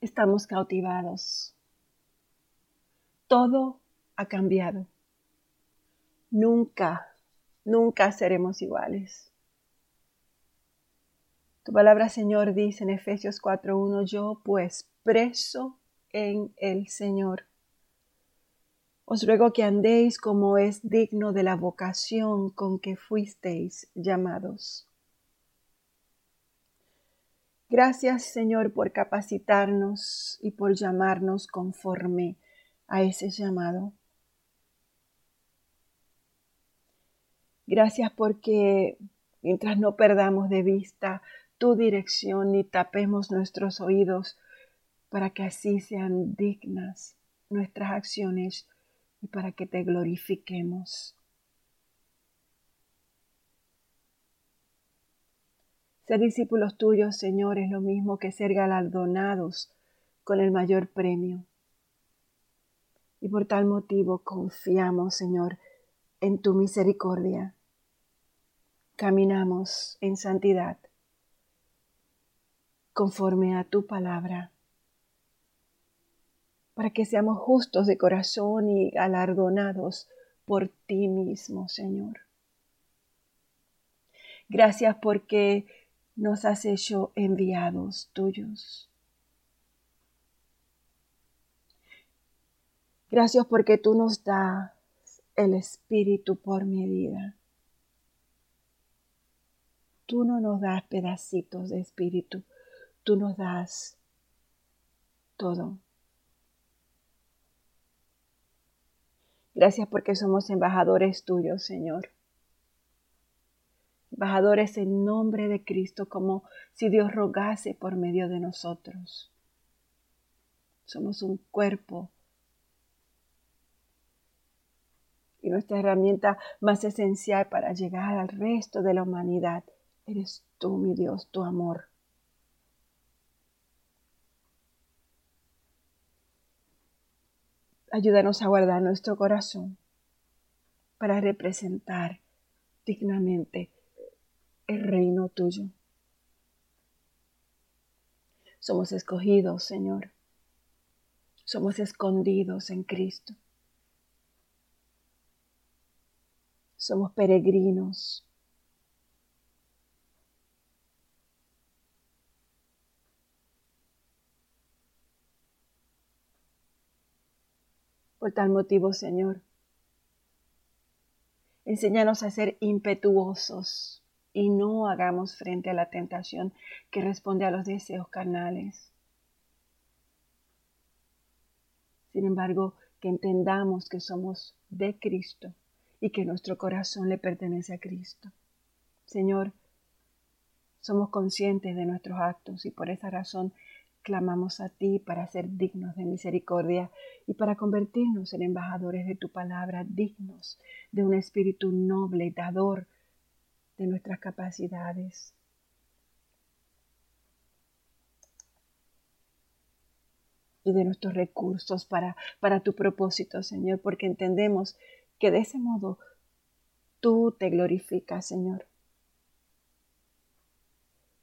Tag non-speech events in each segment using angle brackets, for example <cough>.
estamos cautivados. Todo ha cambiado. Nunca, nunca seremos iguales. Tu palabra, Señor, dice en Efesios 4.1, yo pues preso en el Señor. Os ruego que andéis como es digno de la vocación con que fuisteis llamados. Gracias, Señor, por capacitarnos y por llamarnos conforme a ese llamado. Gracias porque mientras no perdamos de vista tu dirección ni tapemos nuestros oídos para que así sean dignas nuestras acciones y para que te glorifiquemos. Ser discípulos tuyos, Señor, es lo mismo que ser galardonados con el mayor premio. Y por tal motivo confiamos, Señor, en tu misericordia. Caminamos en santidad, conforme a tu palabra, para que seamos justos de corazón y galardonados por ti mismo, Señor. Gracias porque nos has hecho enviados tuyos. Gracias porque tú nos das el Espíritu por medida. Tú no nos das pedacitos de Espíritu, tú nos das todo. Gracias porque somos embajadores tuyos, Señor embajadores en nombre de Cristo, como si Dios rogase por medio de nosotros. Somos un cuerpo. Y nuestra herramienta más esencial para llegar al resto de la humanidad eres tú, mi Dios, tu amor. Ayúdanos a guardar nuestro corazón para representar dignamente el reino tuyo. Somos escogidos, Señor. Somos escondidos en Cristo. Somos peregrinos. Por tal motivo, Señor, enséñanos a ser impetuosos y no hagamos frente a la tentación que responde a los deseos carnales. Sin embargo, que entendamos que somos de Cristo y que nuestro corazón le pertenece a Cristo. Señor, somos conscientes de nuestros actos y por esa razón clamamos a ti para ser dignos de misericordia y para convertirnos en embajadores de tu palabra, dignos de un espíritu noble, dador, de nuestras capacidades. y de nuestros recursos para, para tu propósito, Señor, porque entendemos que de ese modo tú te glorificas, Señor.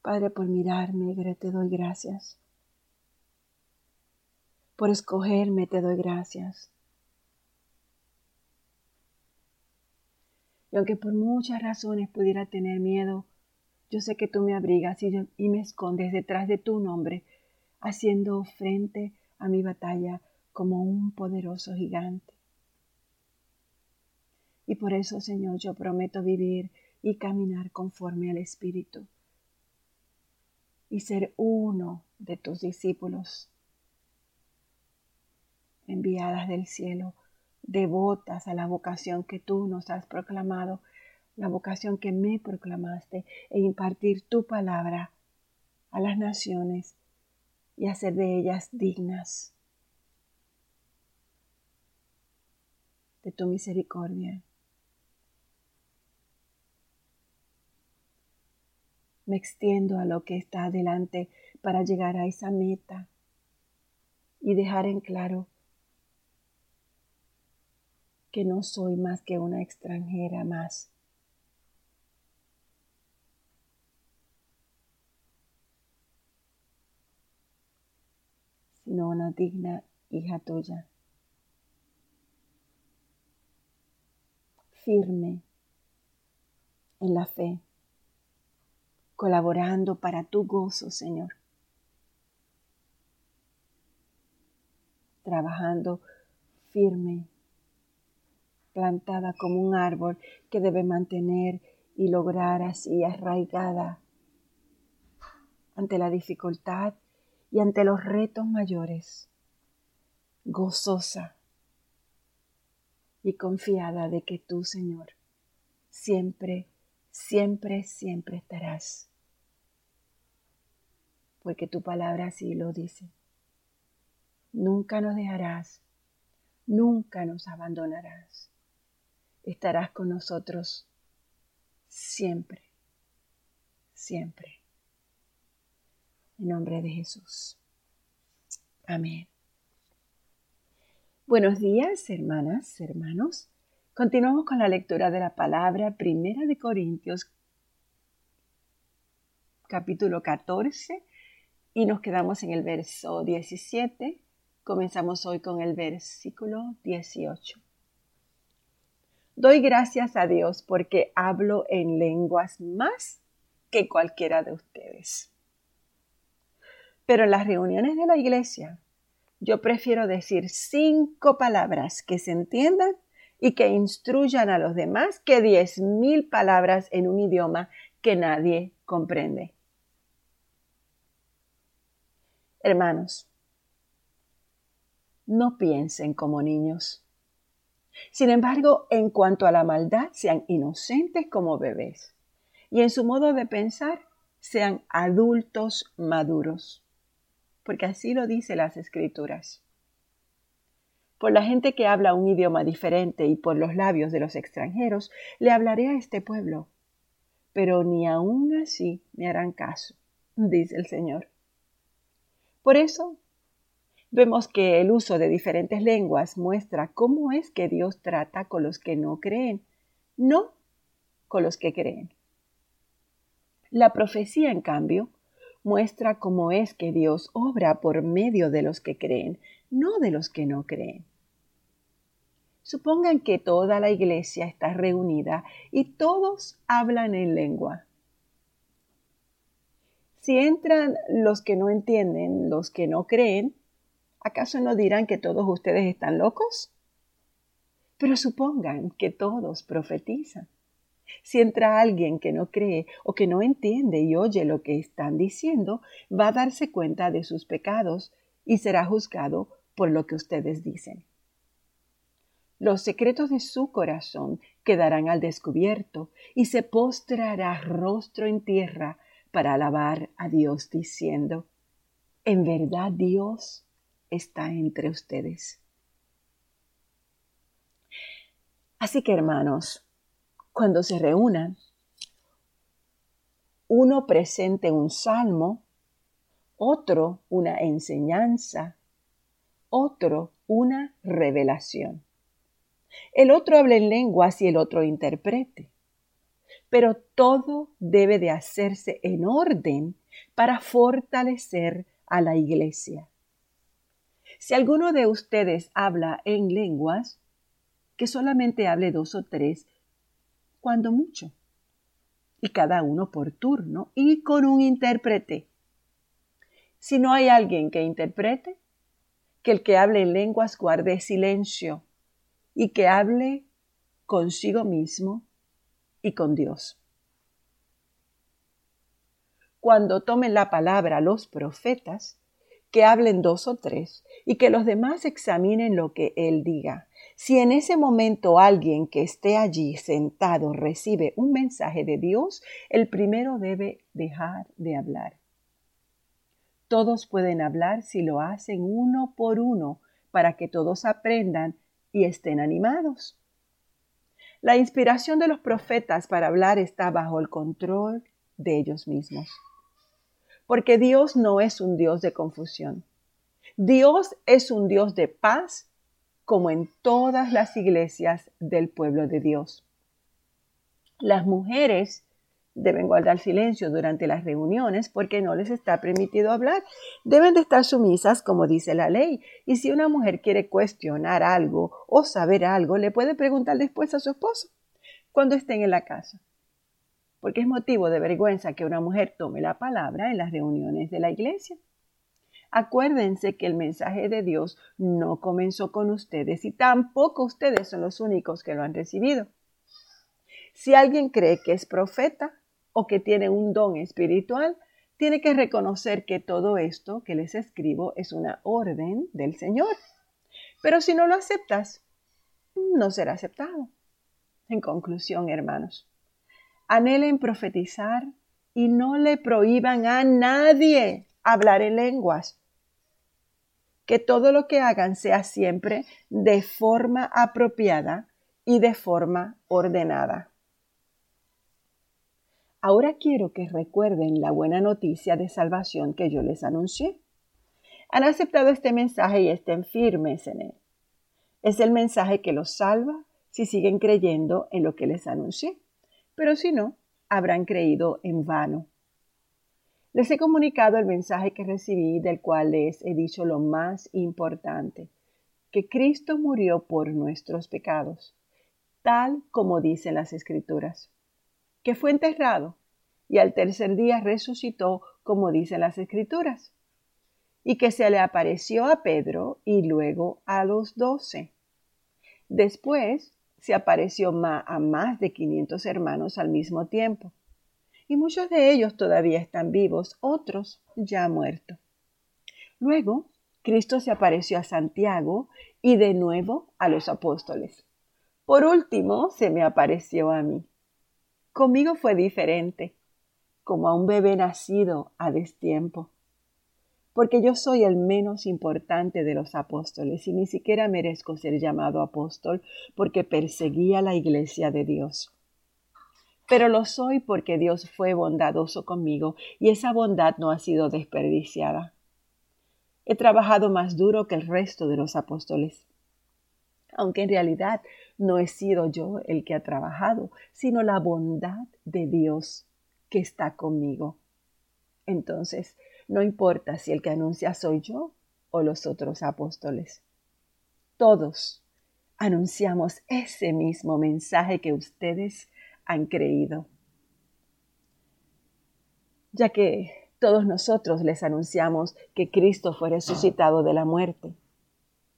Padre, por mirarme, te doy gracias. Por escogerme, te doy gracias. Aunque por muchas razones pudiera tener miedo, yo sé que tú me abrigas y, y me escondes detrás de tu nombre, haciendo frente a mi batalla como un poderoso gigante. Y por eso, Señor, yo prometo vivir y caminar conforme al Espíritu y ser uno de tus discípulos enviadas del cielo devotas a la vocación que tú nos has proclamado, la vocación que me proclamaste, e impartir tu palabra a las naciones y hacer de ellas dignas de tu misericordia. Me extiendo a lo que está adelante para llegar a esa meta y dejar en claro que no soy más que una extranjera más. sino una digna hija tuya. Firme en la fe, colaborando para tu gozo, Señor. Trabajando firme, plantada como un árbol que debe mantener y lograr así arraigada ante la dificultad y ante los retos mayores, gozosa y confiada de que tú, Señor, siempre, siempre, siempre estarás. Porque tu palabra así lo dice. Nunca nos dejarás, nunca nos abandonarás. Estarás con nosotros siempre, siempre. En nombre de Jesús. Amén. Buenos días, hermanas, hermanos. Continuamos con la lectura de la palabra Primera de Corintios, capítulo 14, y nos quedamos en el verso 17. Comenzamos hoy con el versículo 18. Doy gracias a Dios porque hablo en lenguas más que cualquiera de ustedes. Pero en las reuniones de la iglesia, yo prefiero decir cinco palabras que se entiendan y que instruyan a los demás que diez mil palabras en un idioma que nadie comprende. Hermanos, no piensen como niños. Sin embargo, en cuanto a la maldad, sean inocentes como bebés y en su modo de pensar sean adultos maduros porque así lo dice las escrituras. Por la gente que habla un idioma diferente y por los labios de los extranjeros, le hablaré a este pueblo, pero ni aun así me harán caso, dice el Señor. Por eso, vemos que el uso de diferentes lenguas muestra cómo es que Dios trata con los que no creen, no con los que creen. La profecía, en cambio, muestra cómo es que Dios obra por medio de los que creen, no de los que no creen. Supongan que toda la iglesia está reunida y todos hablan en lengua. Si entran los que no entienden, los que no creen, ¿acaso no dirán que todos ustedes están locos? Pero supongan que todos profetizan. Si entra alguien que no cree o que no entiende y oye lo que están diciendo, va a darse cuenta de sus pecados y será juzgado por lo que ustedes dicen. Los secretos de su corazón quedarán al descubierto y se postrará rostro en tierra para alabar a Dios diciendo, en verdad Dios está entre ustedes. Así que hermanos, cuando se reúnan, uno presente un salmo, otro una enseñanza, otro una revelación. El otro hable en lenguas y el otro interprete. Pero todo debe de hacerse en orden para fortalecer a la iglesia. Si alguno de ustedes habla en lenguas, que solamente hable dos o tres cuando mucho. Y cada uno por turno y con un intérprete. Si no hay alguien que interprete, que el que hable en lenguas guarde silencio y que hable consigo mismo y con Dios. Cuando tomen la palabra los profetas, que hablen dos o tres y que los demás examinen lo que él diga si en ese momento alguien que esté allí sentado recibe un mensaje de Dios, el primero debe dejar de hablar. Todos pueden hablar si lo hacen uno por uno para que todos aprendan y estén animados. La inspiración de los profetas para hablar está bajo el control de ellos mismos. Porque Dios no es un Dios de confusión. Dios es un Dios de paz como en todas las iglesias del pueblo de Dios. Las mujeres deben guardar silencio durante las reuniones porque no les está permitido hablar. Deben de estar sumisas como dice la ley. Y si una mujer quiere cuestionar algo o saber algo, le puede preguntar después a su esposo cuando estén en la casa. Porque es motivo de vergüenza que una mujer tome la palabra en las reuniones de la iglesia. Acuérdense que el mensaje de Dios no comenzó con ustedes y tampoco ustedes son los únicos que lo han recibido. Si alguien cree que es profeta o que tiene un don espiritual, tiene que reconocer que todo esto que les escribo es una orden del Señor. Pero si no lo aceptas, no será aceptado. En conclusión, hermanos, anhelen profetizar y no le prohíban a nadie hablar en lenguas. Que todo lo que hagan sea siempre de forma apropiada y de forma ordenada. Ahora quiero que recuerden la buena noticia de salvación que yo les anuncié. Han aceptado este mensaje y estén firmes en él. Es el mensaje que los salva si siguen creyendo en lo que les anuncié. Pero si no, habrán creído en vano. Les he comunicado el mensaje que recibí del cual les he dicho lo más importante, que Cristo murió por nuestros pecados, tal como dicen las Escrituras, que fue enterrado y al tercer día resucitó como dicen las Escrituras, y que se le apareció a Pedro y luego a los doce. Después se apareció a más de quinientos hermanos al mismo tiempo y muchos de ellos todavía están vivos, otros ya muertos. Luego, Cristo se apareció a Santiago y de nuevo a los apóstoles. Por último, se me apareció a mí. Conmigo fue diferente, como a un bebé nacido a destiempo, porque yo soy el menos importante de los apóstoles y ni siquiera merezco ser llamado apóstol porque perseguía la iglesia de Dios pero lo soy porque Dios fue bondadoso conmigo y esa bondad no ha sido desperdiciada. He trabajado más duro que el resto de los apóstoles, aunque en realidad no he sido yo el que ha trabajado, sino la bondad de Dios que está conmigo. Entonces, no importa si el que anuncia soy yo o los otros apóstoles. Todos anunciamos ese mismo mensaje que ustedes han creído. Ya que todos nosotros les anunciamos que Cristo fue resucitado de la muerte.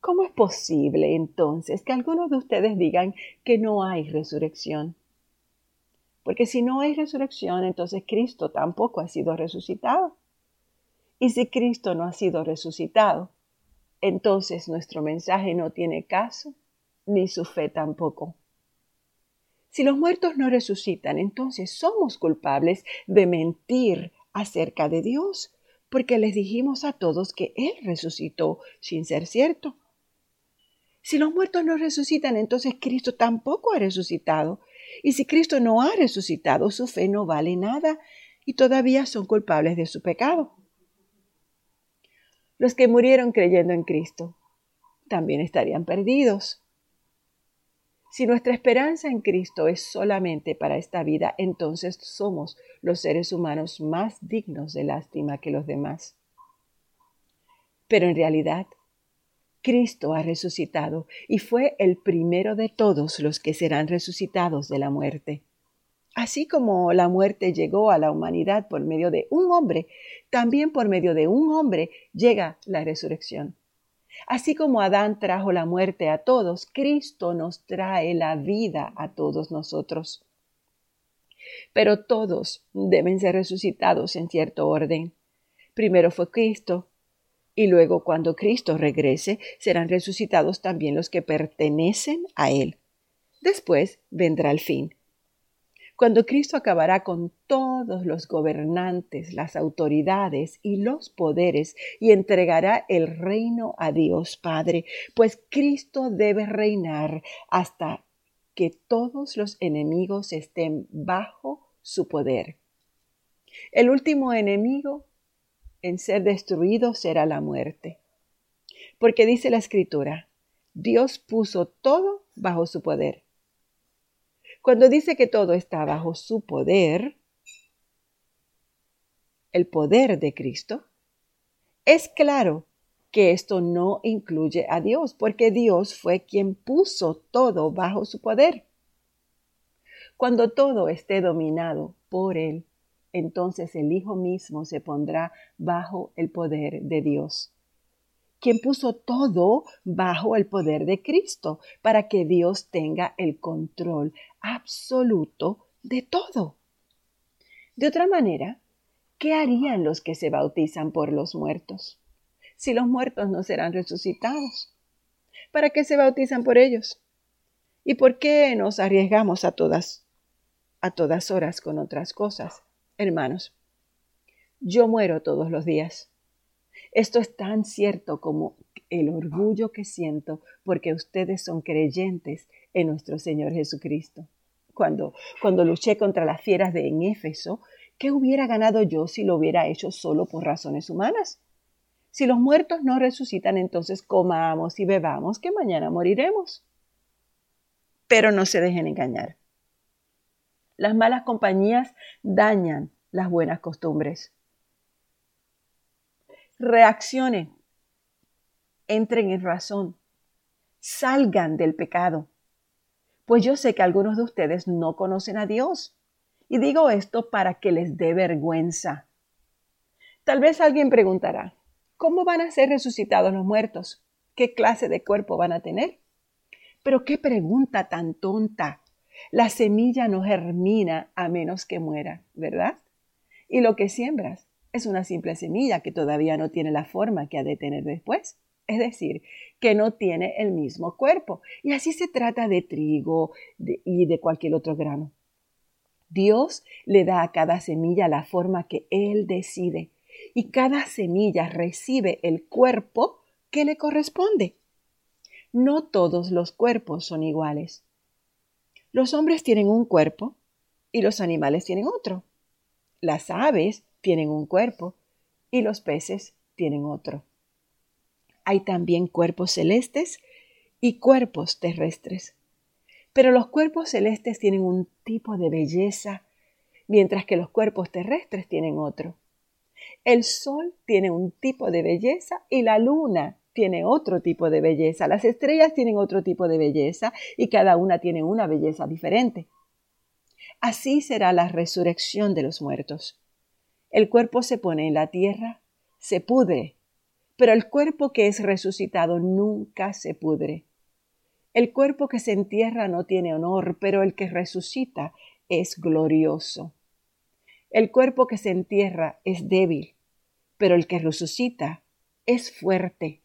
¿Cómo es posible entonces que algunos de ustedes digan que no hay resurrección? Porque si no hay resurrección, entonces Cristo tampoco ha sido resucitado. Y si Cristo no ha sido resucitado, entonces nuestro mensaje no tiene caso, ni su fe tampoco. Si los muertos no resucitan, entonces somos culpables de mentir acerca de Dios, porque les dijimos a todos que Él resucitó sin ser cierto. Si los muertos no resucitan, entonces Cristo tampoco ha resucitado. Y si Cristo no ha resucitado, su fe no vale nada y todavía son culpables de su pecado. Los que murieron creyendo en Cristo también estarían perdidos. Si nuestra esperanza en Cristo es solamente para esta vida, entonces somos los seres humanos más dignos de lástima que los demás. Pero en realidad, Cristo ha resucitado y fue el primero de todos los que serán resucitados de la muerte. Así como la muerte llegó a la humanidad por medio de un hombre, también por medio de un hombre llega la resurrección. Así como Adán trajo la muerte a todos, Cristo nos trae la vida a todos nosotros. Pero todos deben ser resucitados en cierto orden. Primero fue Cristo, y luego cuando Cristo regrese serán resucitados también los que pertenecen a Él. Después vendrá el fin cuando Cristo acabará con todos los gobernantes, las autoridades y los poderes y entregará el reino a Dios Padre, pues Cristo debe reinar hasta que todos los enemigos estén bajo su poder. El último enemigo en ser destruido será la muerte. Porque dice la escritura, Dios puso todo bajo su poder cuando dice que todo está bajo su poder, el poder de Cristo, es claro que esto no incluye a Dios, porque Dios fue quien puso todo bajo su poder. Cuando todo esté dominado por Él, entonces el Hijo mismo se pondrá bajo el poder de Dios, quien puso todo bajo el poder de Cristo, para que Dios tenga el control absoluto de todo. De otra manera, ¿qué harían los que se bautizan por los muertos? Si los muertos no serán resucitados, ¿para qué se bautizan por ellos? ¿Y por qué nos arriesgamos a todas a todas horas con otras cosas? Hermanos, yo muero todos los días. Esto es tan cierto como el orgullo que siento porque ustedes son creyentes en nuestro Señor Jesucristo. Cuando, cuando luché contra las fieras de en Éfeso, ¿qué hubiera ganado yo si lo hubiera hecho solo por razones humanas? Si los muertos no resucitan, entonces comamos y bebamos, que mañana moriremos. Pero no se dejen engañar. Las malas compañías dañan las buenas costumbres. Reaccionen, entren en razón, salgan del pecado. Pues yo sé que algunos de ustedes no conocen a Dios. Y digo esto para que les dé vergüenza. Tal vez alguien preguntará, ¿cómo van a ser resucitados los muertos? ¿Qué clase de cuerpo van a tener? Pero qué pregunta tan tonta. La semilla no germina a menos que muera, ¿verdad? Y lo que siembras es una simple semilla que todavía no tiene la forma que ha de tener después. Es decir, que no tiene el mismo cuerpo. Y así se trata de trigo y de cualquier otro grano. Dios le da a cada semilla la forma que Él decide y cada semilla recibe el cuerpo que le corresponde. No todos los cuerpos son iguales. Los hombres tienen un cuerpo y los animales tienen otro. Las aves tienen un cuerpo y los peces tienen otro. Hay también cuerpos celestes y cuerpos terrestres. Pero los cuerpos celestes tienen un tipo de belleza, mientras que los cuerpos terrestres tienen otro. El sol tiene un tipo de belleza y la luna tiene otro tipo de belleza, las estrellas tienen otro tipo de belleza y cada una tiene una belleza diferente. Así será la resurrección de los muertos. El cuerpo se pone en la tierra, se pudre, pero el cuerpo que es resucitado nunca se pudre. El cuerpo que se entierra no tiene honor, pero el que resucita es glorioso. El cuerpo que se entierra es débil, pero el que resucita es fuerte.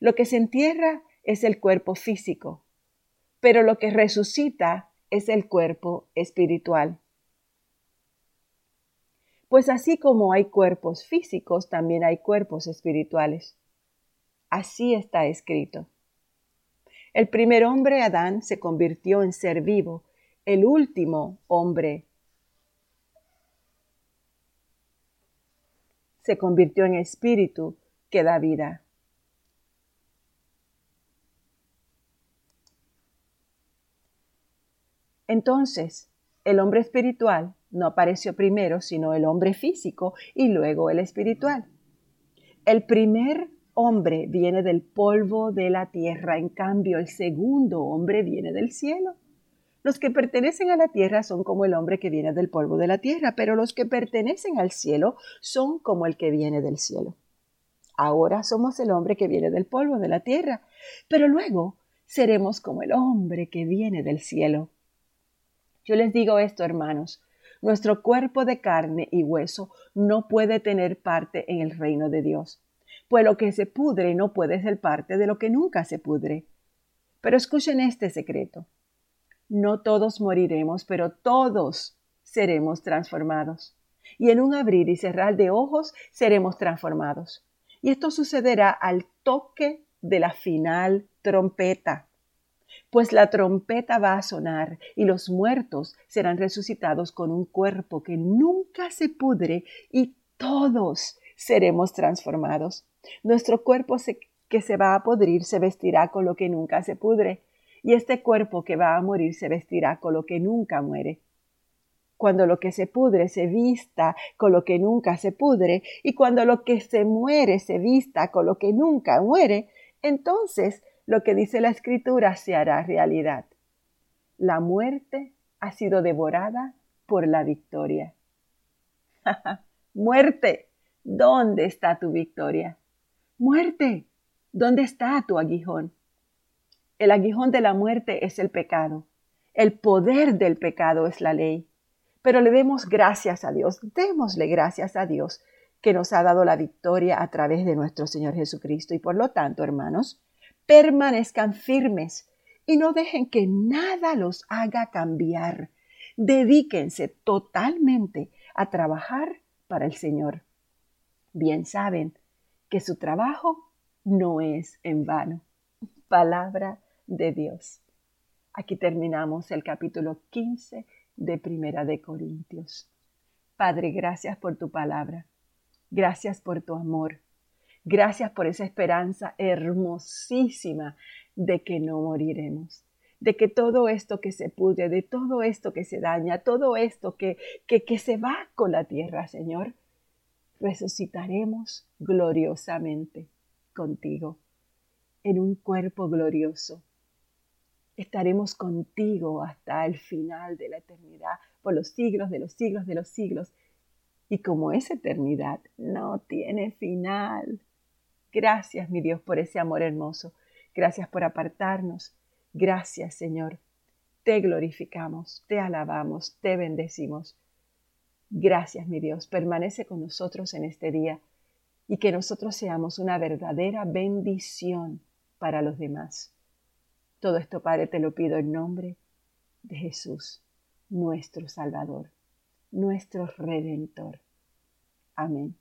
Lo que se entierra es el cuerpo físico, pero lo que resucita es el cuerpo espiritual. Pues así como hay cuerpos físicos, también hay cuerpos espirituales. Así está escrito. El primer hombre, Adán, se convirtió en ser vivo. El último hombre se convirtió en espíritu que da vida. Entonces, el hombre espiritual no apareció primero, sino el hombre físico y luego el espiritual. El primer hombre viene del polvo de la tierra, en cambio el segundo hombre viene del cielo. Los que pertenecen a la tierra son como el hombre que viene del polvo de la tierra, pero los que pertenecen al cielo son como el que viene del cielo. Ahora somos el hombre que viene del polvo de la tierra, pero luego seremos como el hombre que viene del cielo. Yo les digo esto, hermanos, nuestro cuerpo de carne y hueso no puede tener parte en el reino de Dios, pues lo que se pudre no puede ser parte de lo que nunca se pudre. Pero escuchen este secreto. No todos moriremos, pero todos seremos transformados. Y en un abrir y cerrar de ojos seremos transformados. Y esto sucederá al toque de la final trompeta pues la trompeta va a sonar y los muertos serán resucitados con un cuerpo que nunca se pudre y todos seremos transformados. Nuestro cuerpo que se va a podrir se vestirá con lo que nunca se pudre y este cuerpo que va a morir se vestirá con lo que nunca muere. cuando lo que se pudre se vista con lo que nunca se pudre, y cuando lo que se muere se vista con lo que nunca muere, entonces lo que dice la escritura se hará realidad. La muerte ha sido devorada por la victoria. <laughs> muerte, ¿dónde está tu victoria? Muerte, ¿dónde está tu aguijón? El aguijón de la muerte es el pecado. El poder del pecado es la ley. Pero le demos gracias a Dios, démosle gracias a Dios que nos ha dado la victoria a través de nuestro Señor Jesucristo. Y por lo tanto, hermanos, permanezcan firmes y no dejen que nada los haga cambiar. Dedíquense totalmente a trabajar para el Señor. Bien saben que su trabajo no es en vano. Palabra de Dios. Aquí terminamos el capítulo 15 de Primera de Corintios. Padre, gracias por tu palabra. Gracias por tu amor. Gracias por esa esperanza hermosísima de que no moriremos, de que todo esto que se pudre, de todo esto que se daña, todo esto que, que, que se va con la tierra, Señor, resucitaremos gloriosamente contigo en un cuerpo glorioso estaremos contigo hasta el final de la eternidad, por los siglos de los siglos de los siglos. Y como esa eternidad no tiene final. Gracias, mi Dios, por ese amor hermoso. Gracias por apartarnos. Gracias, Señor. Te glorificamos, te alabamos, te bendecimos. Gracias, mi Dios. Permanece con nosotros en este día y que nosotros seamos una verdadera bendición para los demás. Todo esto, Padre, te lo pido en nombre de Jesús, nuestro Salvador, nuestro Redentor. Amén.